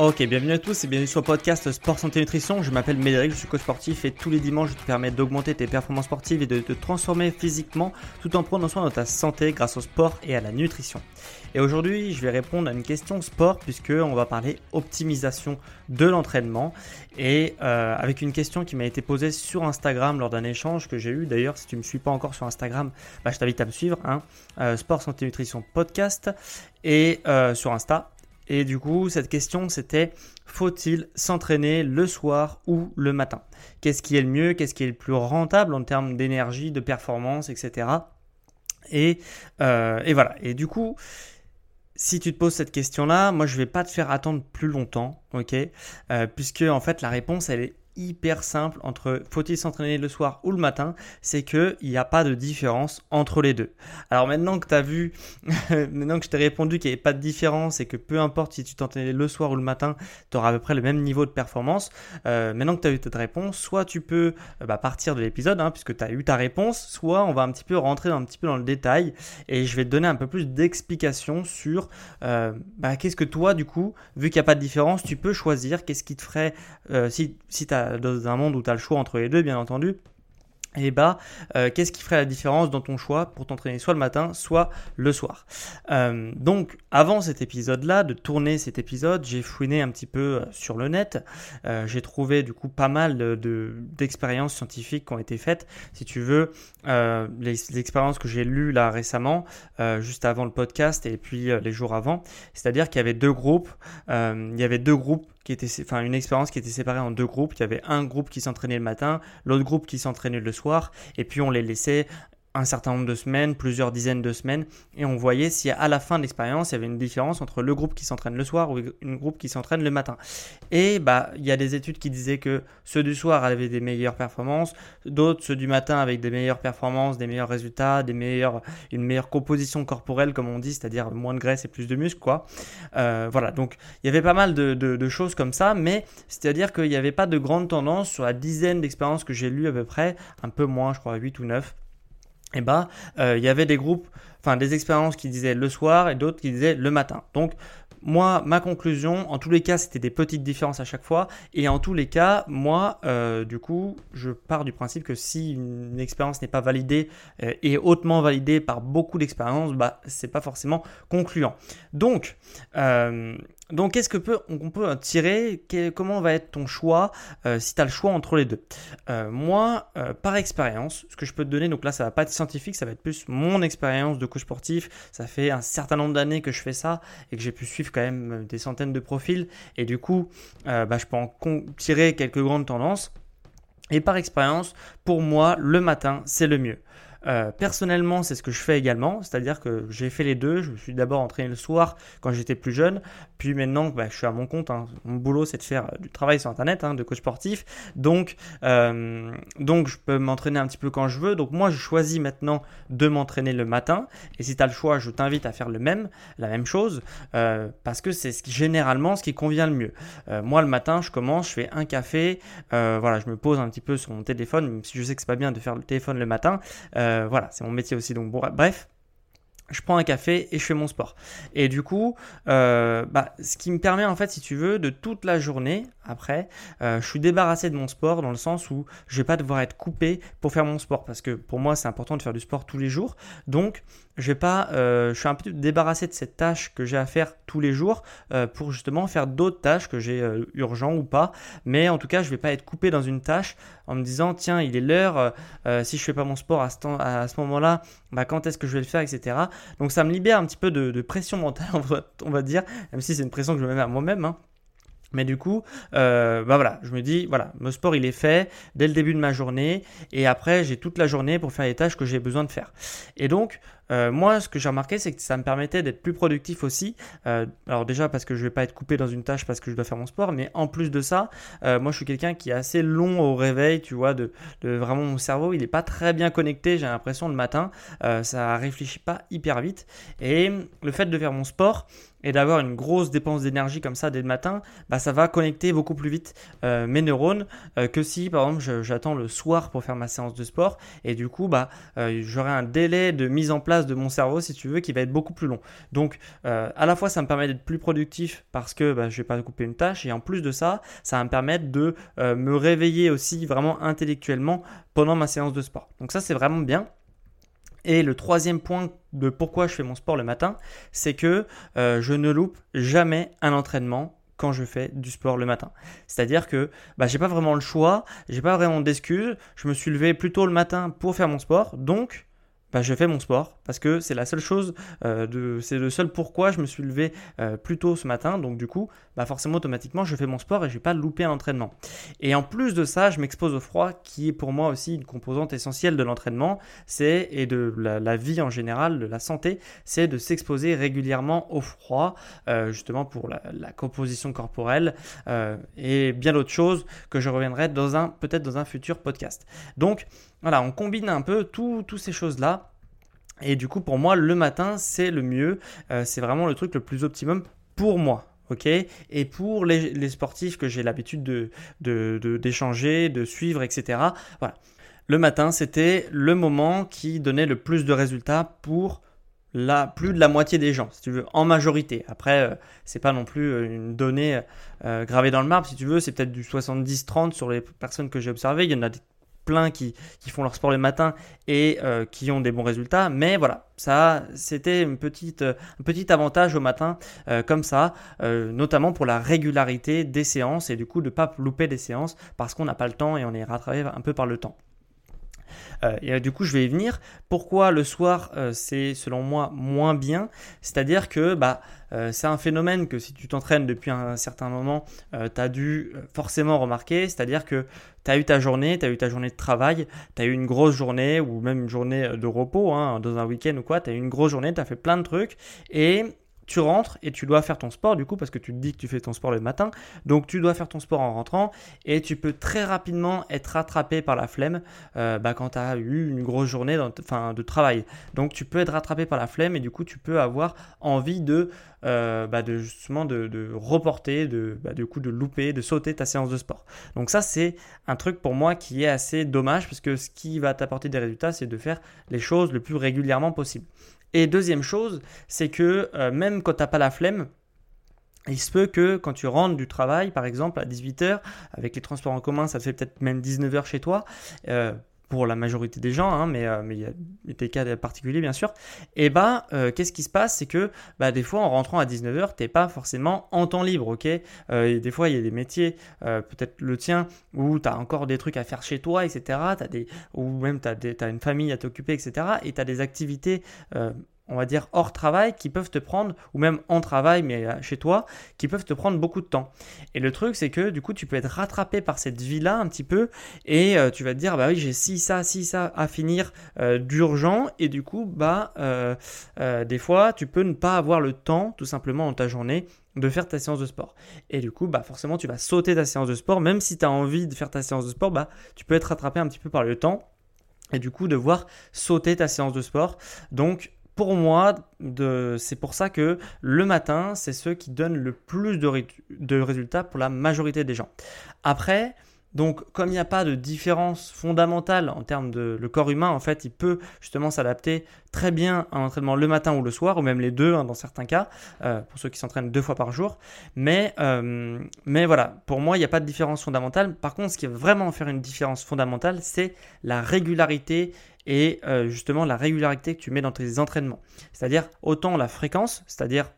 Ok, bienvenue à tous et bienvenue sur le podcast Sport Santé Nutrition. Je m'appelle Médéric, je suis coach sportif et tous les dimanches je te permets d'augmenter tes performances sportives et de te transformer physiquement tout en prenant soin de ta santé grâce au sport et à la nutrition. Et aujourd'hui, je vais répondre à une question sport puisque on va parler optimisation de l'entraînement et euh, avec une question qui m'a été posée sur Instagram lors d'un échange que j'ai eu. D'ailleurs, si tu me suis pas encore sur Instagram, bah, je t'invite à me suivre, hein, euh, Sport Santé Nutrition podcast et euh, sur Insta et du coup, cette question, c'était faut-il s'entraîner le soir ou le matin? Qu'est-ce qui est le mieux? Qu'est-ce qui est le plus rentable en termes d'énergie, de performance, etc. Et, euh, et, voilà. Et du coup, si tu te poses cette question-là, moi, je ne vais pas te faire attendre plus longtemps, ok? Euh, Puisque, en fait, la réponse, elle est hyper simple entre faut-il s'entraîner le soir ou le matin, c'est qu'il n'y a pas de différence entre les deux. Alors maintenant que tu as vu, maintenant que je t'ai répondu qu'il n'y avait pas de différence et que peu importe si tu t'entraînais le soir ou le matin, tu auras à peu près le même niveau de performance, euh, maintenant que tu as eu ta réponse, soit tu peux euh, bah, partir de l'épisode hein, puisque tu as eu ta réponse, soit on va un petit peu rentrer un petit peu dans le détail et je vais te donner un peu plus d'explications sur euh, bah, qu'est-ce que toi du coup, vu qu'il n'y a pas de différence, tu peux choisir qu'est-ce qui te ferait si, si tu as dans un monde où tu as le choix entre les deux, bien entendu, et bah, euh, qu'est-ce qui ferait la différence dans ton choix pour t'entraîner soit le matin, soit le soir euh, Donc, avant cet épisode-là, de tourner cet épisode, j'ai fouiné un petit peu euh, sur le net. j'ai trouvé du coup pas mal d'expériences de, scientifiques qui ont été faites. Si tu veux, les, les, expériences que j'ai lues là récemment, juste avant le podcast et puis les jours avant, c'est-à-dire qu'il y avait deux groupes. il y avait deux groupes qui était, enfin une expérience qui était séparée en deux groupes. Il y avait un groupe qui s'entraînait le matin, l'autre groupe qui s'entraînait le soir, et puis on les laissait un certain nombre de semaines, plusieurs dizaines de semaines, et on voyait si à la fin de l'expérience, il y avait une différence entre le groupe qui s'entraîne le soir ou un groupe qui s'entraîne le matin. Et bah, il y a des études qui disaient que ceux du soir avaient des meilleures performances, d'autres ceux du matin avec des meilleures performances, des meilleurs résultats, des meilleurs, une meilleure composition corporelle, comme on dit, c'est-à-dire moins de graisse et plus de muscles, quoi. Euh, voilà, donc il y avait pas mal de, de choses comme ça, mais c'est-à-dire qu'il n'y avait pas de grande tendance sur la dizaine d'expériences que j'ai lues à peu près, un peu moins, je crois 8 ou 9 et eh ben, euh, il y avait des groupes, enfin des expériences qui disaient le soir et d'autres qui disaient le matin. Donc moi, ma conclusion, en tous les cas, c'était des petites différences à chaque fois. Et en tous les cas, moi, euh, du coup, je pars du principe que si une expérience n'est pas validée euh, et hautement validée par beaucoup d'expériences, bah, c'est pas forcément concluant. Donc, donc, qu'est-ce que peut, on peut tirer? Comment va être ton choix euh, si tu as le choix entre les deux? Euh, Moi, euh, par expérience, ce que je peux te donner, donc là, ça va pas être scientifique, ça va être plus mon expérience de coach sportif. Ça fait un certain nombre d'années que je fais ça et que j'ai pu suivre quand même des centaines de profils. Et du coup, bah, je peux en tirer quelques grandes tendances. Et par expérience, pour moi, le matin, c'est le mieux. Euh, personnellement, c'est ce que je fais également, c'est-à-dire que j'ai fait les deux. Je me suis d'abord entraîné le soir quand j'étais plus jeune, puis maintenant bah, je suis à mon compte. Hein. Mon boulot, c'est de faire euh, du travail sur Internet, hein, de coach sportif. Donc, euh, donc je peux m'entraîner un petit peu quand je veux. Donc moi, je choisis maintenant de m'entraîner le matin. Et si tu as le choix, je t'invite à faire le même, la même chose, parce que c'est généralement ce qui convient le mieux. moi, le matin, je commence, je fais un café, voilà, je me pose un petit peu sur mon téléphone, même si je sais que c'est pas bien de faire le téléphone le matin. Voilà, c'est mon métier aussi. Donc bref, je prends un café et je fais mon sport. Et du coup, euh, bah, ce qui me permet en fait, si tu veux, de toute la journée, après, euh, je suis débarrassé de mon sport dans le sens où je vais pas devoir être coupé pour faire mon sport parce que pour moi c'est important de faire du sport tous les jours. Donc je vais pas, euh, je suis un peu débarrassé de cette tâche que j'ai à faire tous les jours euh, pour justement faire d'autres tâches que j'ai urgent ou pas. Mais en tout cas, je vais pas être coupé dans une tâche en me disant tiens il est l'heure, si je fais pas mon sport à ce, temps, à ce moment-là, bah, quand est-ce que je vais le faire, etc. Donc ça me libère un petit peu de, pression mentale, on va, dire, même si c'est une pression que je me mets à moi-même. Hein. Mais du coup, euh, bah voilà, je me dis, voilà, mon sport il est fait dès le début de ma journée et après j'ai toute la journée pour faire les tâches que j'ai besoin de faire. Et donc, euh, moi, ce que j'ai remarqué, c'est que ça me permettait d'être plus productif aussi. Euh, alors déjà parce que je vais pas être coupé dans une tâche parce que je dois faire mon sport, mais en plus de ça, euh, moi je suis quelqu'un qui est assez long au réveil, tu vois, de, vraiment mon cerveau, il est pas très bien connecté. J'ai l'impression le matin, ça réfléchit pas hyper vite. Et le fait de faire mon sport, et d'avoir une grosse dépense d'énergie comme ça dès le matin, bah, ça va connecter beaucoup plus vite mes neurones que si par exemple j'attends le soir pour faire ma séance de sport et du coup bah, j'aurai un délai de mise en place de mon cerveau, si tu veux, qui va être beaucoup plus long. Donc, euh, à la fois, ça me permet d'être plus productif parce que bah, je vais pas couper une tâche, et en plus de ça, ça va me permettre de euh, me réveiller aussi vraiment intellectuellement pendant ma séance de sport. Donc ça, c'est vraiment bien. Et le troisième point de pourquoi je fais mon sport le matin, c'est que euh, je ne loupe jamais un entraînement quand je fais du sport le matin. C'est-à-dire que bah, j'ai pas vraiment le choix, j'ai pas vraiment d'excuses. Je me suis levé plus tôt le matin pour faire mon sport, donc bah, je fais mon sport parce que c'est la seule chose, euh, de, c'est le seul pourquoi je me suis levé euh, plus tôt ce matin. Donc du coup, bah forcément automatiquement, je fais mon sport et je vais pas louper un entraînement. Et en plus de ça, je m'expose au froid, qui est pour moi aussi une composante essentielle de l'entraînement, c'est et de la, vie en général, de la santé, c'est de s'exposer régulièrement au froid, euh, justement pour la, la, composition corporelle et bien d'autres choses que je reviendrai dans un peut-être dans un futur podcast. Donc voilà, on combine un peu toutes ces choses-là. Et du coup, pour moi, le matin, c'est le mieux. Euh, c'est vraiment le truc le plus optimum pour moi. ok? Et pour les, sportifs que j'ai l'habitude d'échanger, de, de, suivre, etc. Voilà. Le matin, c'était le moment qui donnait le plus de résultats pour la, plus de la moitié des gens, si tu veux, en majorité. Après, euh, c'est pas non plus euh, une donnée gravée dans le marbre, si tu veux, c'est peut-être du 70-30 sur les personnes que j'ai observées. Il y en a plein qui, font leur sport le matin et euh, qui ont des bons résultats. Mais voilà, ça, c'était un petit avantage au matin euh, comme ça, euh, notamment pour la régularité des séances et du coup de ne pas louper des séances parce qu'on n'a pas le temps et on est rattrapé un peu par le temps. Et du coup, je vais y venir. Pourquoi le soir, c'est selon moi moins bien? C'est-à-dire que bah, euh, c'est un phénomène que si tu t'entraînes depuis un certain moment, euh, tu as dû euh, forcément remarquer, c'est-à-dire que tu as eu ta journée, tu as eu ta journée de travail, tu as eu une grosse journée ou même une journée de repos hein, dans un week-end ou quoi, tu eu une grosse journée, tu as fait plein de trucs et tu rentres et tu dois faire ton sport du coup parce que tu te dis que tu fais ton sport le matin. Donc tu dois faire ton sport en rentrant et tu peux très rapidement être rattrapé par la flemme euh, bah, quand tu as eu une grosse journée de travail. Donc tu peux être rattrapé par la flemme et du coup tu peux avoir envie de, euh, bah, justement de, reporter, de, bah, de louper, de sauter ta séance de sport. Donc ça c'est un truc pour moi qui est assez dommage parce que ce qui va t'apporter des résultats c'est de faire les choses le plus régulièrement possible. Et deuxième chose, c'est que euh, même quand tu n'as pas la flemme, il se peut que quand tu rentres du travail, par exemple, à 18h, avec les transports en commun, ça fait peut-être même 19h chez toi, euh, pour la majorité des gens, hein, mais euh, il y a des cas particuliers bien sûr. Et bah, euh, qu'est-ce qui se passe, c'est que bah, des fois en rentrant à 19h, t'es pas forcément en temps libre, ok? Euh, Des fois il y a des métiers, peut-être le tien, où tu as encore des trucs à faire chez toi, etc. As des, ou même tu as, une famille à t'occuper, etc. Et tu as des activités on va dire hors travail qui peuvent te prendre, ou même en travail mais euh, chez toi, qui peuvent te prendre beaucoup de temps. Et le truc c'est que du coup tu peux être rattrapé par cette vie-là un petit peu et euh, tu vas te dire bah oui j'ai ci ça, ci ça à finir euh, d'urgent et du coup bah des fois tu peux ne pas avoir le temps tout simplement dans ta journée de faire ta séance de sport. Et du coup, bah forcément, tu vas sauter ta séance de sport. Même si tu as envie de faire ta séance de sport, bah, tu peux être rattrapé un petit peu par le temps. Et du coup, devoir sauter ta séance de sport. Donc, pour moi, c'est pour ça que le matin, c'est ceux qui donnent le plus de, résultats pour la majorité des gens. Après, Donc, comme il n'y a pas de différence fondamentale en termes de le corps humain, en fait, il peut justement s'adapter très bien à un entraînement le matin ou le soir, ou même les deux hein, dans certains cas, euh, pour ceux qui s'entraînent deux fois par jour. Mais, euh, mais voilà, pour moi, il n'y a pas de différence fondamentale. Par contre, ce qui va vraiment faire une différence fondamentale, c'est la régularité et euh, justement la régularité que tu mets dans tes entraînements. C'est-à-dire autant la fréquence, c'est-à-dire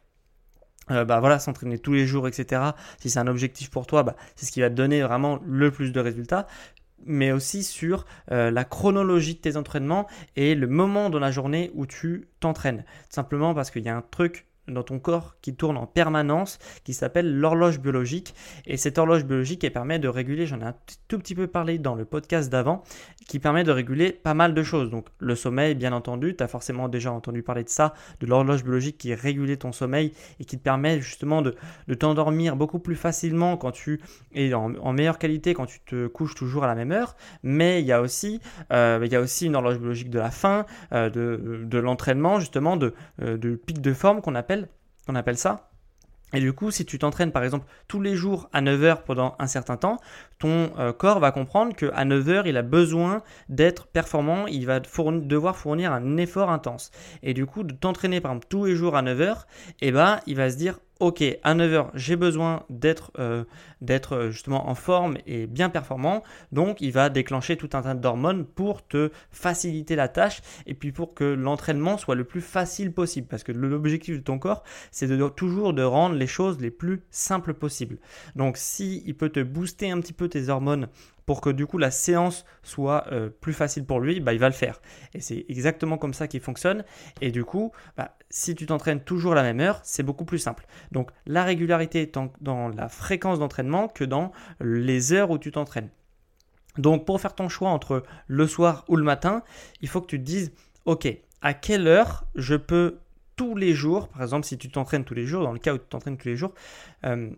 euh, bah voilà, s'entraîner tous les jours, etc. Si c'est un objectif pour toi, bah, c'est ce qui va te donner vraiment le plus de résultats mais aussi sur euh, la chronologie de tes entraînements et le moment dans la journée où tu t'entraînes. Simplement parce qu'il y a un truc dans ton corps qui tourne en permanence, qui s'appelle l'horloge biologique. Et cette horloge biologique, elle permet de réguler, j'en ai un tout petit peu parlé dans le podcast d'avant, qui permet de réguler pas mal de choses. Donc le sommeil, bien entendu, tu as forcément déjà entendu parler de ça, de l'horloge biologique qui régule ton sommeil et qui te permet justement de, t'endormir beaucoup plus facilement quand tu es en, meilleure qualité, quand tu te couches toujours à la même heure. Mais il y a aussi, euh, il y a aussi une horloge biologique de la faim, euh, de, de l'entraînement, justement, de, euh, de pic de forme qu'on appelle appelle ça. Et du coup, si tu t'entraînes par exemple tous les jours à 9h pendant un certain temps, ton euh, corps va comprendre qu'à 9h, il a besoin d'être performant, il va devoir fournir un effort intense. Et du coup, de t'entraîner par exemple tous les jours à 9h, eh ben, il va se dire ok, à 9h, j'ai besoin d'être euh, euh, justement en forme et bien performant. Donc, il va déclencher tout un tas d'hormones pour te faciliter la tâche et puis pour que l'entraînement soit le plus facile possible. Parce que l'objectif de ton corps, c'est toujours de rendre les choses les plus simples possibles. Donc, si peut te booster un petit peu tes hormones pour que du coup la séance soit euh, plus facile pour lui, bah, il va le faire. Et c'est exactement comme ça qu'il fonctionne. Et du coup, bah, si tu t'entraînes toujours la même heure, c'est beaucoup plus simple. Donc la régularité est dans la fréquence d'entraînement que dans les heures où tu t'entraînes. Donc pour faire ton choix entre le soir ou le matin, il faut que tu te dises, ok, à quelle heure je peux tous les jours, par exemple si tu t'entraînes tous les jours, dans le cas où tu t'entraînes tous les jours, euh,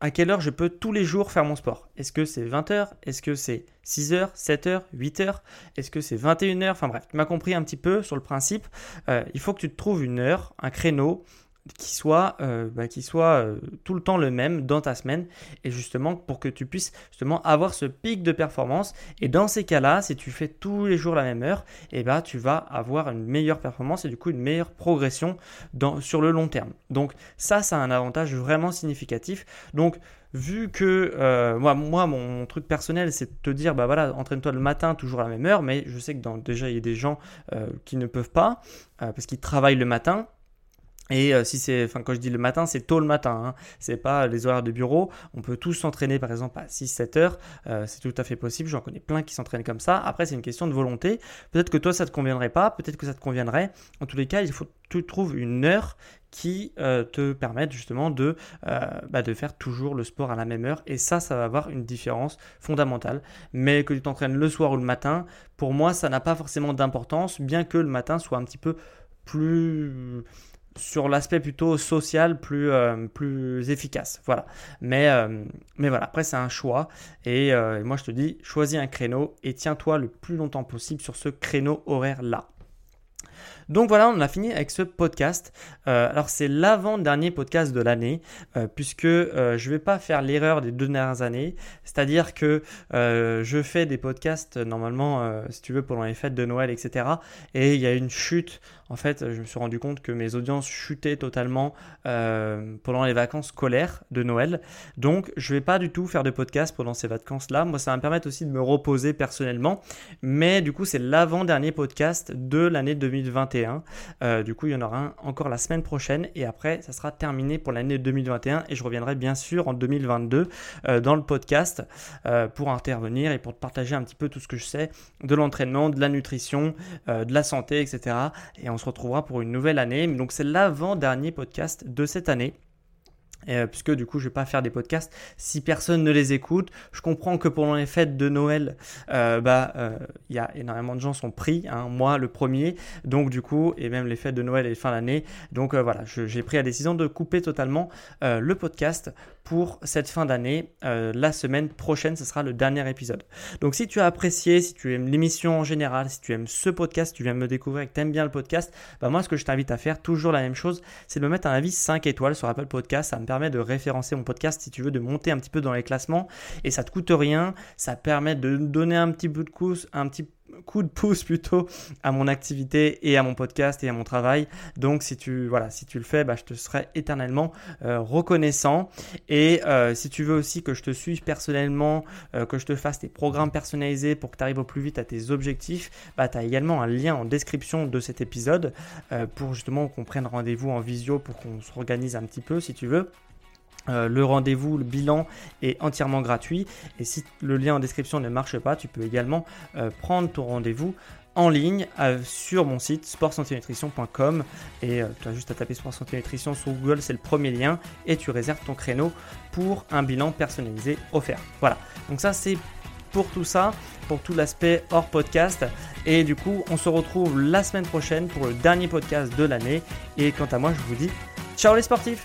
à quelle heure je peux tous les jours faire mon sport? Est-ce que c'est 20h Est-ce que c'est 6h, 7h, 8h Est-ce que c'est 21h Enfin bref, tu m'as compris un petit peu sur le principe. Euh, il faut que tu te trouves une heure, un créneau qui soit, euh, bah, soit euh, tout le temps le même dans ta semaine. Et justement pour que tu puisses justement avoir ce pic de performance. Et dans ces cas-là si tu fais tous les jours la même heure et eh bah, tu vas avoir une meilleure performance et du coup une meilleure progression dans, sur le long terme. Donc ça ça a un avantage vraiment significatif. Donc vu que euh, moi, moi, mon truc personnel, c'est de te dire, bah voilà, entraîne-toi le matin toujours à la même heure, mais je sais que déjà, il y a des gens qui ne peuvent pas parce qu'ils travaillent le matin. Et euh, si c'est, enfin quand je dis le matin, c'est tôt le matin, hein. c'est pas les horaires de bureau. On peut tous s'entraîner par exemple à 6-7 heures, euh, c'est tout à fait possible. J'en connais plein qui s'entraînent comme ça. Après c'est une question de volonté. Peut-être que toi ça te conviendrait pas, peut-être que ça te conviendrait. En tous les cas, il faut que tu trouves une heure qui euh, te permette justement bah, de faire toujours le sport à la même heure. Et ça, ça va avoir une différence fondamentale. Mais que tu t'entraînes le soir ou le matin, pour moi, ça n'a pas forcément d'importance, bien que le matin soit un petit peu plus sur l'aspect plutôt social plus, euh, efficace. Voilà. Mais, euh, mais voilà, après c'est un choix. Et euh, moi je te dis, choisis un créneau et tiens-toi le plus longtemps possible sur ce créneau horaire-là. Donc voilà, on a fini avec ce podcast. alors c'est l'avant-dernier podcast de l'année, puisque je ne vais pas faire l'erreur des deux dernières années. C'est-à-dire que je fais des podcasts normalement, si tu veux, pendant les fêtes de Noël, etc. Et il y a une chute en fait, je me suis rendu compte que mes audiences chutaient totalement euh, pendant les vacances scolaires de Noël. Donc, je ne vais pas du tout faire de podcast pendant ces vacances-là. Moi, ça va me permettre aussi de me reposer personnellement. Mais du coup, c'est l'avant-dernier podcast de l'année 2021. Euh, du coup, il y en aura un encore la semaine prochaine. Et après, ça sera terminé pour l'année 2021. Et je reviendrai bien sûr en 2022 euh, dans le podcast pour intervenir et pour te partager un petit peu tout ce que je sais de l'entraînement, de la nutrition, de la santé, etc. Et on se retrouvera pour une nouvelle année. Donc c'est l'avant-dernier podcast de cette année. Euh, puisque du coup je vais pas faire des podcasts si personne ne les écoute. Je comprends que pendant les fêtes de Noël, euh, bah euh, il y a énormément de gens sont pris, hein, moi le premier, donc du coup et même les fêtes de Noël et fin d'année. Donc voilà, j'ai pris la décision de couper totalement le podcast pour cette fin d'année. Euh, la semaine prochaine, ce sera le dernier épisode. Donc si tu as apprécié, si tu aimes l'émission en général, si tu aimes ce podcast, tu viens me découvrir et que tu aimes bien le podcast, bah moi ce que je t'invite à faire, toujours la même chose, c'est de me mettre un avis 5 étoiles sur Apple Podcast. Ça me permet de référencer mon podcast si tu veux, de monter un petit peu dans les classements et ça te coûte rien. Ça permet de donner un petit bout de coup, un petit coup de pouce plutôt à mon activité et à mon podcast et à mon travail. Donc si tu voilà, si tu le fais, bah, je te serai éternellement euh, reconnaissant. Et euh, si tu veux aussi que je te suive personnellement, euh, que je te fasse des programmes personnalisés pour que tu arrives au plus vite à tes objectifs, bah, tu as également un lien en description de cet épisode pour justement qu'on prenne rendez-vous en visio pour qu'on se organise un petit peu si tu veux. Euh, le rendez-vous, le bilan est entièrement gratuit et si le lien en description ne marche pas, tu peux également euh, prendre ton rendez-vous en ligne euh, sur mon site sportsanténutrition.com et tu as juste à taper sport santé nutrition sur Google, c'est le premier lien et tu réserves ton créneau pour un bilan personnalisé offert. Voilà, donc ça c'est pour tout ça, pour tout l'aspect hors podcast. Et du coup, on se retrouve la semaine prochaine pour le dernier podcast de l'année. Et quant à moi, je vous dis ciao les sportifs